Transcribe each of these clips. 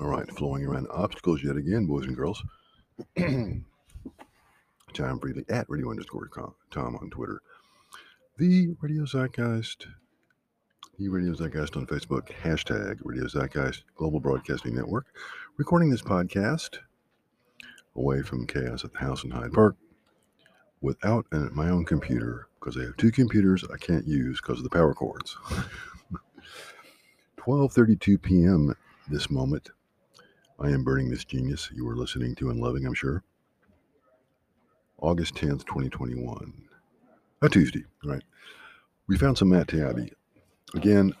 All right, flowing around obstacles yet again, boys and girls. Chime freely at radio underscore Tom on Twitter. The Radio Zeitgeist. The Radio Zeitgeist on Facebook. Hashtag Radio Zeitgeist Global Broadcasting Network. Recording this podcast away from chaos at the house in Hyde Park without an, my own computer because I have two computers I can't use because of the power cords. 12:32 p.m. this moment I am Burning This Genius, you are listening to and loving, I'm sure. August 10th, 2021. A Tuesday, right? We found some Matt Taibbi. Again,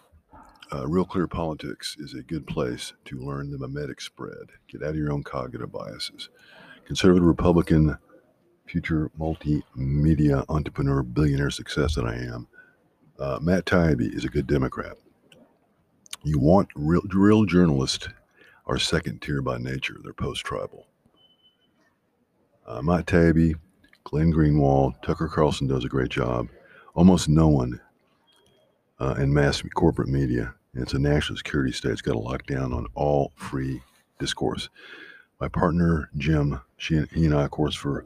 uh, Real Clear Politics is a good place to learn the mimetic spread. Get out of your own cognitive biases. Conservative Republican, future multimedia entrepreneur, billionaire success that I am. Uh, Matt Taibbi is a good Democrat. You want real, real journalists are second tier by nature. They're post tribal. Uh, Taibbi, Glenn Greenwald, Tucker Carlson does a great job. Almost no one uh, in mass corporate media. It's a national security state. It's got a lockdown on all free discourse. My partner Jim, she he and I, of course, for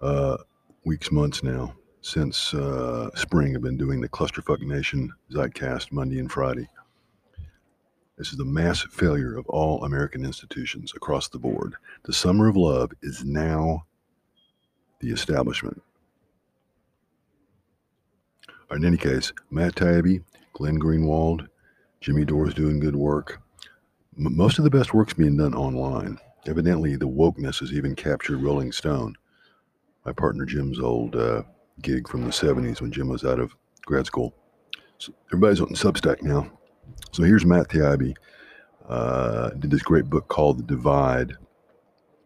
uh, weeks, months now, since uh, spring, have been doing the Clusterfuck Nation Zeitcast Monday and Friday. This is the massive failure of all American institutions across the board. The summer of love is now the establishment. In any case, Matt Taibbi, Glenn Greenwald, Jimmy Dore's doing good work. M- most of the best work's being done online. Evidently, the wokeness has even captured Rolling Stone, my partner Jim's old uh, gig from the 70s when Jim was out of grad school. So everybody's on Substack now. So here's Matt Taibbi. Uh, did this great book called The Divide.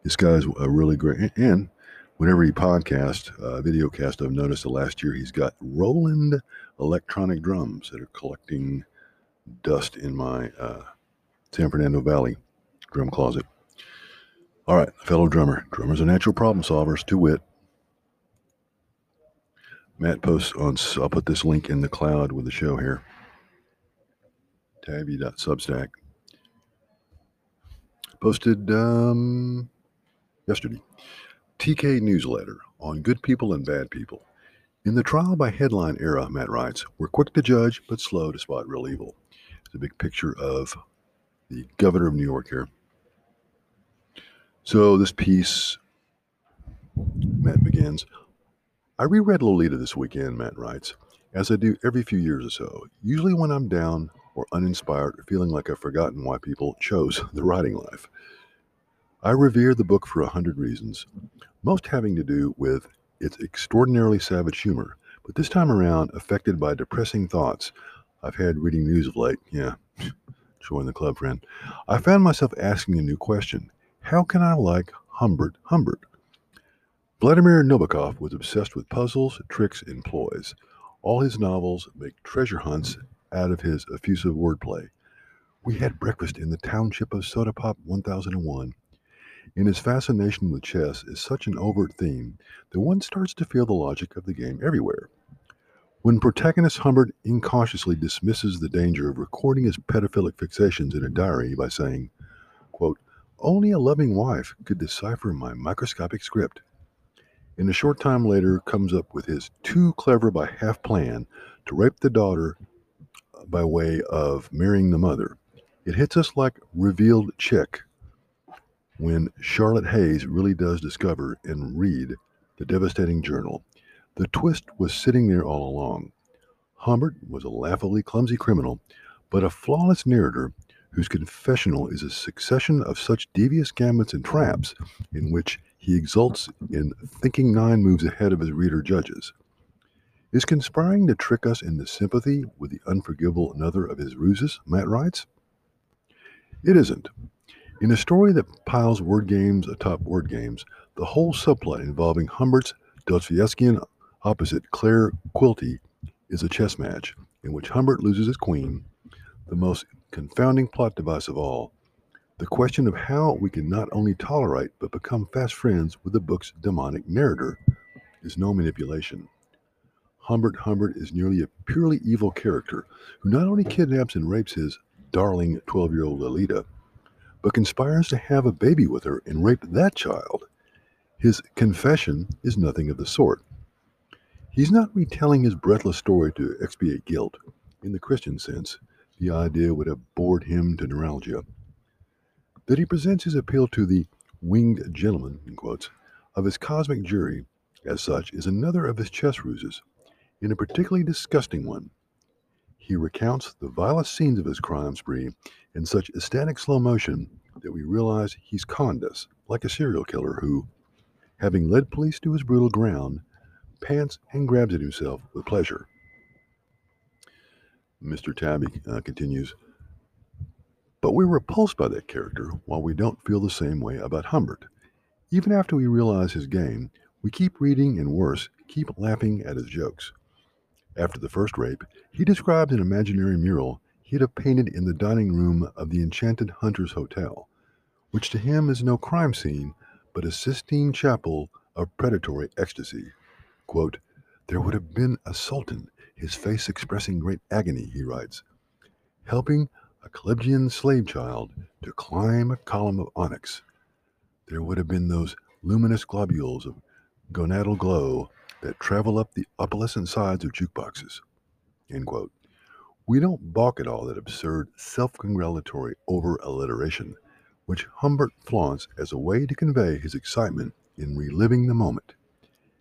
This guy's a really great, and whenever he podcast, uh, video cast, I've noticed the last year he's got Roland electronic drums that are collecting dust in my uh, San Fernando Valley drum closet. All right, fellow drummer. Drummers are natural problem solvers, to wit. Matt posts on, I'll put this link in the cloud with the show here taibbi.substack. Posted um, yesterday. TK newsletter on good people and bad people. In the trial by headline era, Matt writes, we're quick to judge, but slow to spot real evil. It's a big picture of the governor of New York here. So this piece, Matt begins. I reread Lolita this weekend, Matt writes, as I do every few years or so, usually when I'm down or uninspired feeling like I've forgotten why people chose the writing life. I revere the book for a hundred reasons, most having to do with its extraordinarily savage humor, but this time around affected by depressing thoughts I've had reading news of late. Yeah, join the club, friend. I found myself asking a new question How can I like Humbert Humbert? Vladimir Nabokov was obsessed with puzzles, tricks, and ploys. All his novels make treasure hunts out of his effusive wordplay. We had breakfast in the township of Soda Pop 1001. In his fascination with chess is such an overt theme that one starts to feel the logic of the game everywhere. When protagonist Humbert incautiously dismisses the danger of recording his pedophilic fixations in a diary by saying, quote, Only a loving wife could decipher my microscopic script. And a short time later comes up with his too clever by half plan to rape the daughter by way of marrying the mother. It hits us like revealed chick when Charlotte Haze really does discover and read the devastating journal. The twist was sitting there all along. Humbert was a laughably clumsy criminal, but a flawless narrator whose confessional is a succession of such devious gambits and traps in which he exults in thinking nine moves ahead of his reader judges. Is conspiring to trick us into sympathy with the unforgivable another of his ruses, Matt writes? It isn't. In a story that piles word games atop word games, the whole subplot involving Humbert's Dostoevskian opposite Claire Quilty is a chess match in which Humbert loses his queen, the most confounding plot device of all. The question of how we can not only tolerate but become fast friends with the book's demonic narrator is no manipulation. Humbert Humbert is nearly a purely evil character who not only kidnaps and rapes his darling 12 year old Lolita, but conspires to have a baby with her and rape that child. His confession is nothing of the sort. He's not retelling his breathless story to expiate guilt. In the Christian sense, the idea would have bored him to neuralgia. That he presents his appeal to the winged gentleman, in quotes, of his cosmic jury as such is another of his chess ruses, in a particularly disgusting one. He recounts the vilest scenes of his crime spree in such ecstatic slow motion that we realize he's conned us, like a serial killer who, having led police to his brutal ground, pants and grabs at himself with pleasure. Mr. Taibbi uh, continues, but we're repulsed by that character while we don't feel the same way about Humbert. Even after we realize his game, we keep reading and worse, keep laughing at his jokes. After the first rape, he described an imaginary mural he'd have painted in the dining room of the Enchanted Hunters Hotel, which to him is no crime scene, but a Sistine chapel of predatory ecstasy. Quote, there would have been a sultan, his face expressing great agony, he writes, helping a Clebian slave child to climb a column of onyx. There would have been those luminous globules of gonadal glow that travel up the opalescent sides of jukeboxes. End quote. We don't balk at all that absurd, self congratulatory over alliteration, which Humbert flaunts as a way to convey his excitement in reliving the moment.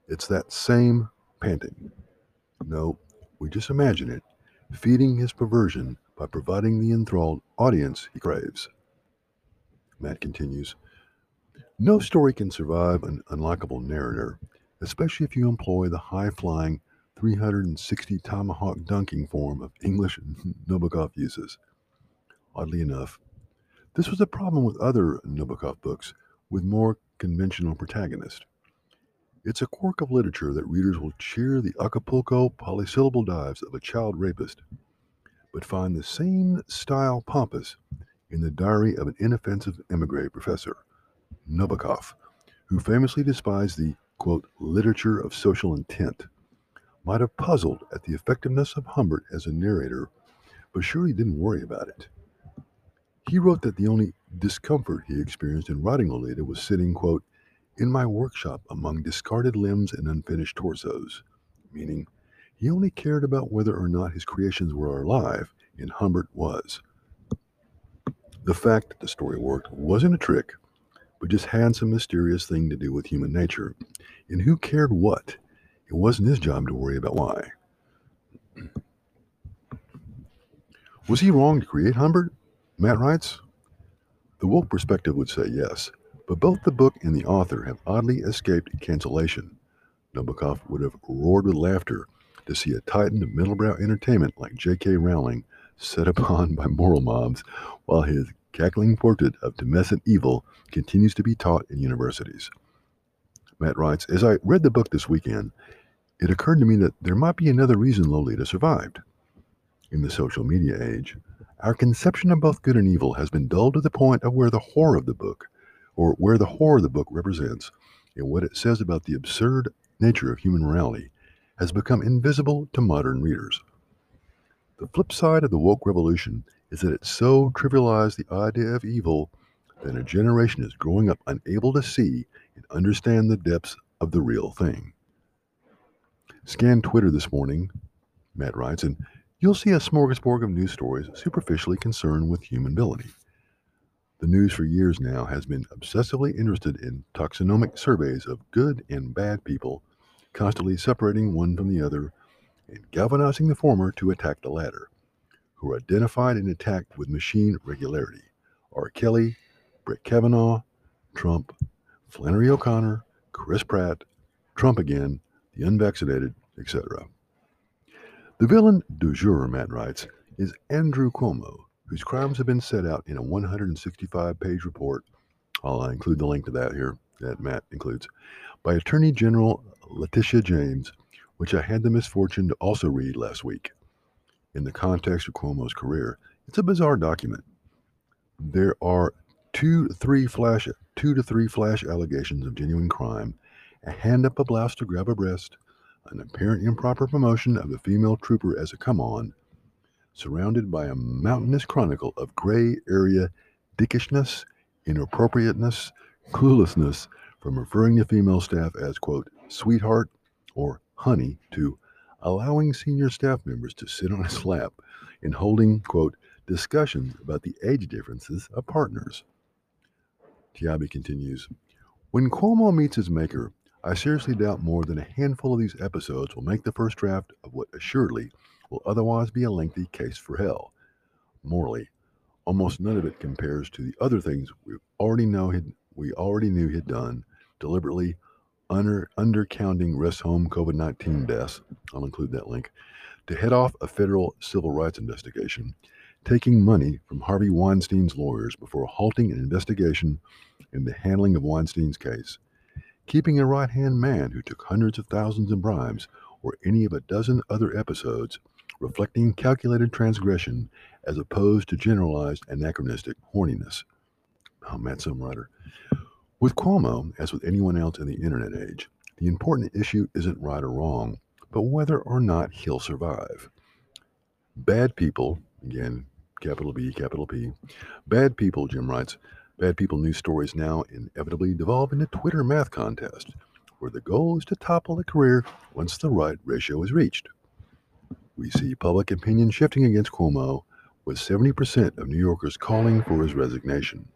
It's that same panting. No, we just imagine it, feeding his perversion by providing the enthralled audience he craves. Matt continues No story can survive an unlikable narrator, especially if you employ the high flying 360 tomahawk dunking form of English Nabokov uses. Oddly enough, this was a problem with other Nabokov books with more conventional protagonists. It's a quirk of literature that readers will cheer the Acapulco polysyllable dives of a child rapist, but find the same style pompous in the diary of an inoffensive emigre professor, Nabokov, who famously despised the quote, literature of social intent, might have puzzled at the effectiveness of Humbert as a narrator, but surely didn't worry about it. He wrote that the only discomfort he experienced in writing Lolita was sitting, quote, in my workshop among discarded limbs and unfinished torsos, meaning he only cared about whether or not his creations were alive, and Humbert was. The fact that the story worked wasn't a trick, but just had some mysterious thing to do with human nature. And who cared what? It wasn't his job to worry about why. Was he wrong to create Humbert? Matt writes. The woke perspective would say yes, but both the book and the author have oddly escaped cancellation. Nabokov would have roared with laughter to see a titan of middlebrow entertainment like J.K. Rowling set upon by moral mobs, while his cackling portrait of domestic evil continues to be taught in universities. Matt writes As I read the book this weekend, it occurred to me that there might be another reason Lolita survived. In the social media age, our conception of both good and evil has been dulled to the point of where the horror of the book or where the horror the book represents and what it says about the absurd nature of human morality has become invisible to modern readers. The flip side of the woke revolution is that it so trivialized the idea of evil that a generation is growing up unable to see and understand the depths of the real thing. Scan Twitter this morning, Matt writes, and you'll see a smorgasbord of news stories superficially concerned with human ability. The news for years now has been obsessively interested in taxonomic surveys of good and bad people, constantly separating one from the other and galvanizing the former to attack the latter, who are identified and attacked with machine regularity. R. Kelly, Brett Kavanaugh, Trump, Flannery O'Connor, Chris Pratt, Trump again, the unvaccinated, etc. The villain du jour, Matt writes, is Andrew Cuomo, whose crimes have been set out in a 165 page report. I'll uh, include the link to that here that Matt includes by Attorney General Letitia James, which I had the misfortune to also read last week. In the context of Cuomo's career, it's a bizarre document. There are two, three flash, two to three flash allegations of genuine crime, a hand up a blouse to grab a breast, an apparent improper promotion of a female trooper as a come on, surrounded by a mountainous chronicle of gray area dickishness, inappropriateness, cluelessness from referring to female staff as, quote, sweetheart or honey to allowing senior staff members to sit on his lap and holding, quote, discussions about the age differences of partners. Taibbi continues When Cuomo meets his maker, I seriously doubt more than a handful of these episodes will make the first draft of what assuredly will otherwise be a lengthy case for hell. Morally, almost none of it compares to the other things we already know we already knew he'd done, deliberately under undercounting rest home COVID-19 mm. deaths. I'll include that link to head off a federal civil rights investigation, taking money from Harvey Weinstein's lawyers before halting an investigation in the handling of Weinstein's case, keeping a right-hand man who took hundreds of thousands in bribes, or any of a dozen other episodes reflecting calculated transgression as opposed to generalized anachronistic horniness. Oh, Matt Sumwriter. With Cuomo, as with anyone else in the internet age, the important issue isn't right or wrong, but whether or not he'll survive. Bad people, again, capital B, capital P, bad people, Jim writes, bad people news stories now inevitably devolve into Twitter math contest, where the goal is to topple a career once the right ratio is reached. We see public opinion shifting against Cuomo, with 70% of New Yorkers calling for his resignation.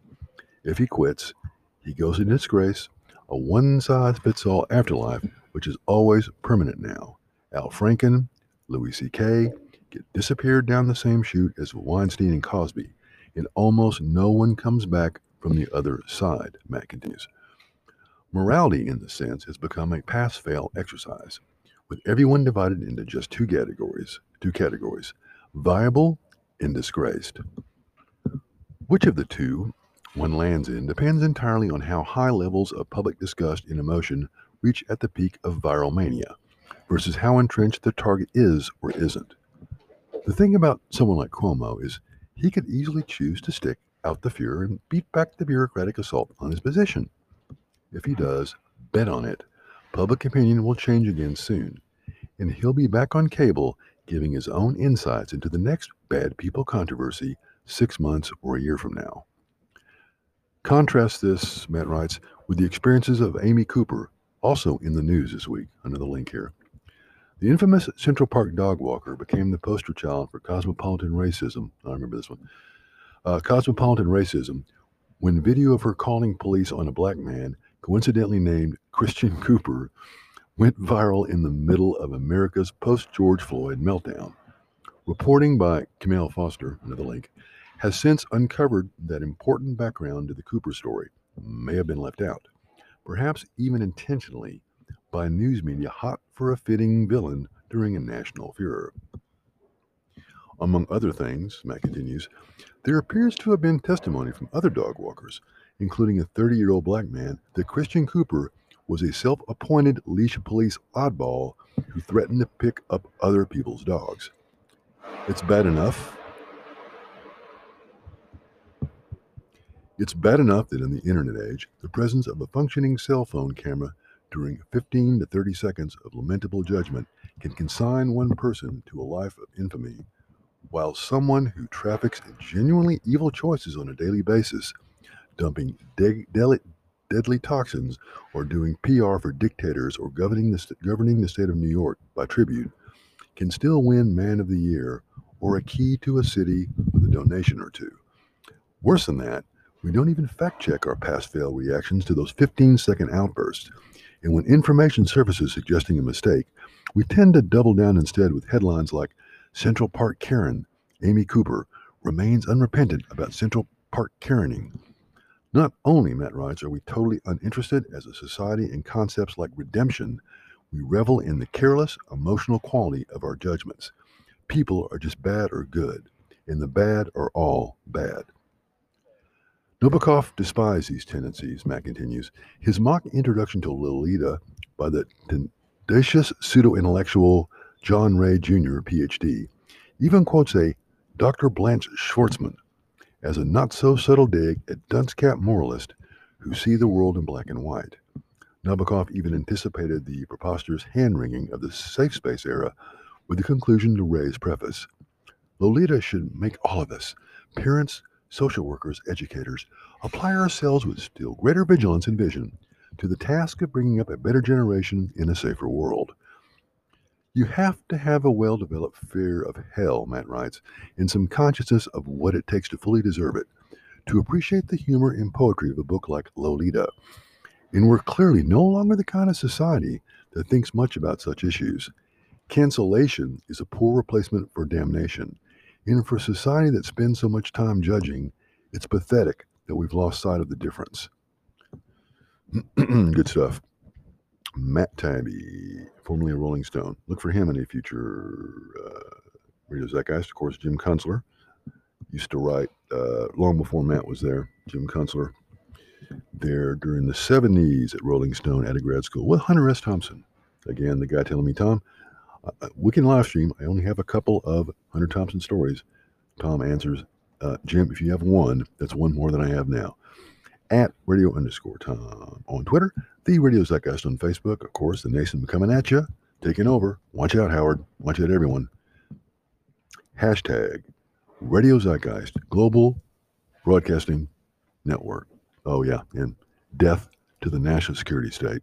If he quits, he goes in disgrace, a one size fits all afterlife, which is always permanent now. Al Franken, Louis C.K. get disappeared down the same chute as Weinstein and Cosby, and almost no one comes back from the other side, Matt continues. Morality, in this sense, has become a pass fail exercise, with everyone divided into just two categories two categories viable and disgraced. Which of the two one lands in depends entirely on how high levels of public disgust and emotion reach at the peak of viral mania versus how entrenched the target is or isn't. The thing about someone like Cuomo is he could easily choose to stick out the fear and beat back the bureaucratic assault on his position. If he does, bet on it, public opinion will change again soon, and he'll be back on cable giving his own insights into the next bad people controversy six months or a year from now. Contrast this, Matt writes, with the experiences of Amy Cooper, also in the news this week. under the link here. The infamous Central Park dog walker became the poster child for cosmopolitan racism. I remember this one. Uh, cosmopolitan racism when video of her calling police on a black man, coincidentally named Christian Cooper, went viral in the middle of America's post George Floyd meltdown. Reporting by Camille Foster, another link, has since uncovered that important background to the Cooper story may have been left out, perhaps even intentionally, by news media hot for a fitting villain during a national furor. Among other things, Matt continues, there appears to have been testimony from other dog walkers, including a 30 year old black man, that Christian Cooper was a self appointed leash police oddball who threatened to pick up other people's dogs. It's bad enough It's bad enough that in the internet age, the presence of a functioning cell phone camera during 15 to 30 seconds of lamentable judgment can consign one person to a life of infamy, while someone who traffics in genuinely evil choices on a daily basis, dumping de- de- deadly toxins or doing PR for dictators or governing the, st- governing the state of New York by tribute, can still win Man of the Year or a key to a city with a donation or two. Worse than that, we don't even fact check our pass fail reactions to those 15 second outbursts. And when information surfaces suggesting a mistake, we tend to double down instead with headlines like Central Park Karen, Amy Cooper, remains unrepentant about Central Park Karening. Not only, Matt writes, are we totally uninterested as a society in concepts like redemption, we revel in the careless, emotional quality of our judgments. People are just bad or good, and the bad are all bad. Nabokov despised these tendencies, Matt continues. His mock introduction to Lolita by the tendacious pseudo intellectual John Ray Jr., PhD, even quotes a Dr. Blanche Schwartzman as a not so subtle dig at dunce cap moralists who see the world in black and white. Nabokov even anticipated the preposterous hand wringing of the safe space era with the conclusion to Ray's preface Lolita should make all of us, parents, social workers, educators, apply ourselves with still greater vigilance and vision to the task of bringing up a better generation in a safer world. You have to have a well developed fear of hell, Matt writes, and some consciousness of what it takes to fully deserve it, to appreciate the humor and poetry of a book like Lolita. And we're clearly no longer the kind of society that thinks much about such issues. Cancellation is a poor replacement for damnation. And for a society that spends so much time judging, it's pathetic that we've lost sight of the difference. Good stuff. Matt Taibbi, formerly a Rolling Stone. Look for him in a future uh, Radio Zeitgeist. Of course, Jim Kunstler used to write uh, long before Matt was there. Jim Kunstler there during the 70s at Rolling Stone at a grad school with Hunter S. Thompson. Again, the guy telling me, Tom, we can live stream. I only have a couple of Hunter Thompson stories. Tom answers, uh, Jim, if you have one, that's one more than I have now at radio underscore Tom on Twitter, the Radio Zeitgeist on Facebook. Of course, the nation coming at you, taking over. Watch out, Howard. Watch out, everyone. Hashtag Radio Zeitgeist Global Broadcasting Network. Oh, yeah. And death to the national security state.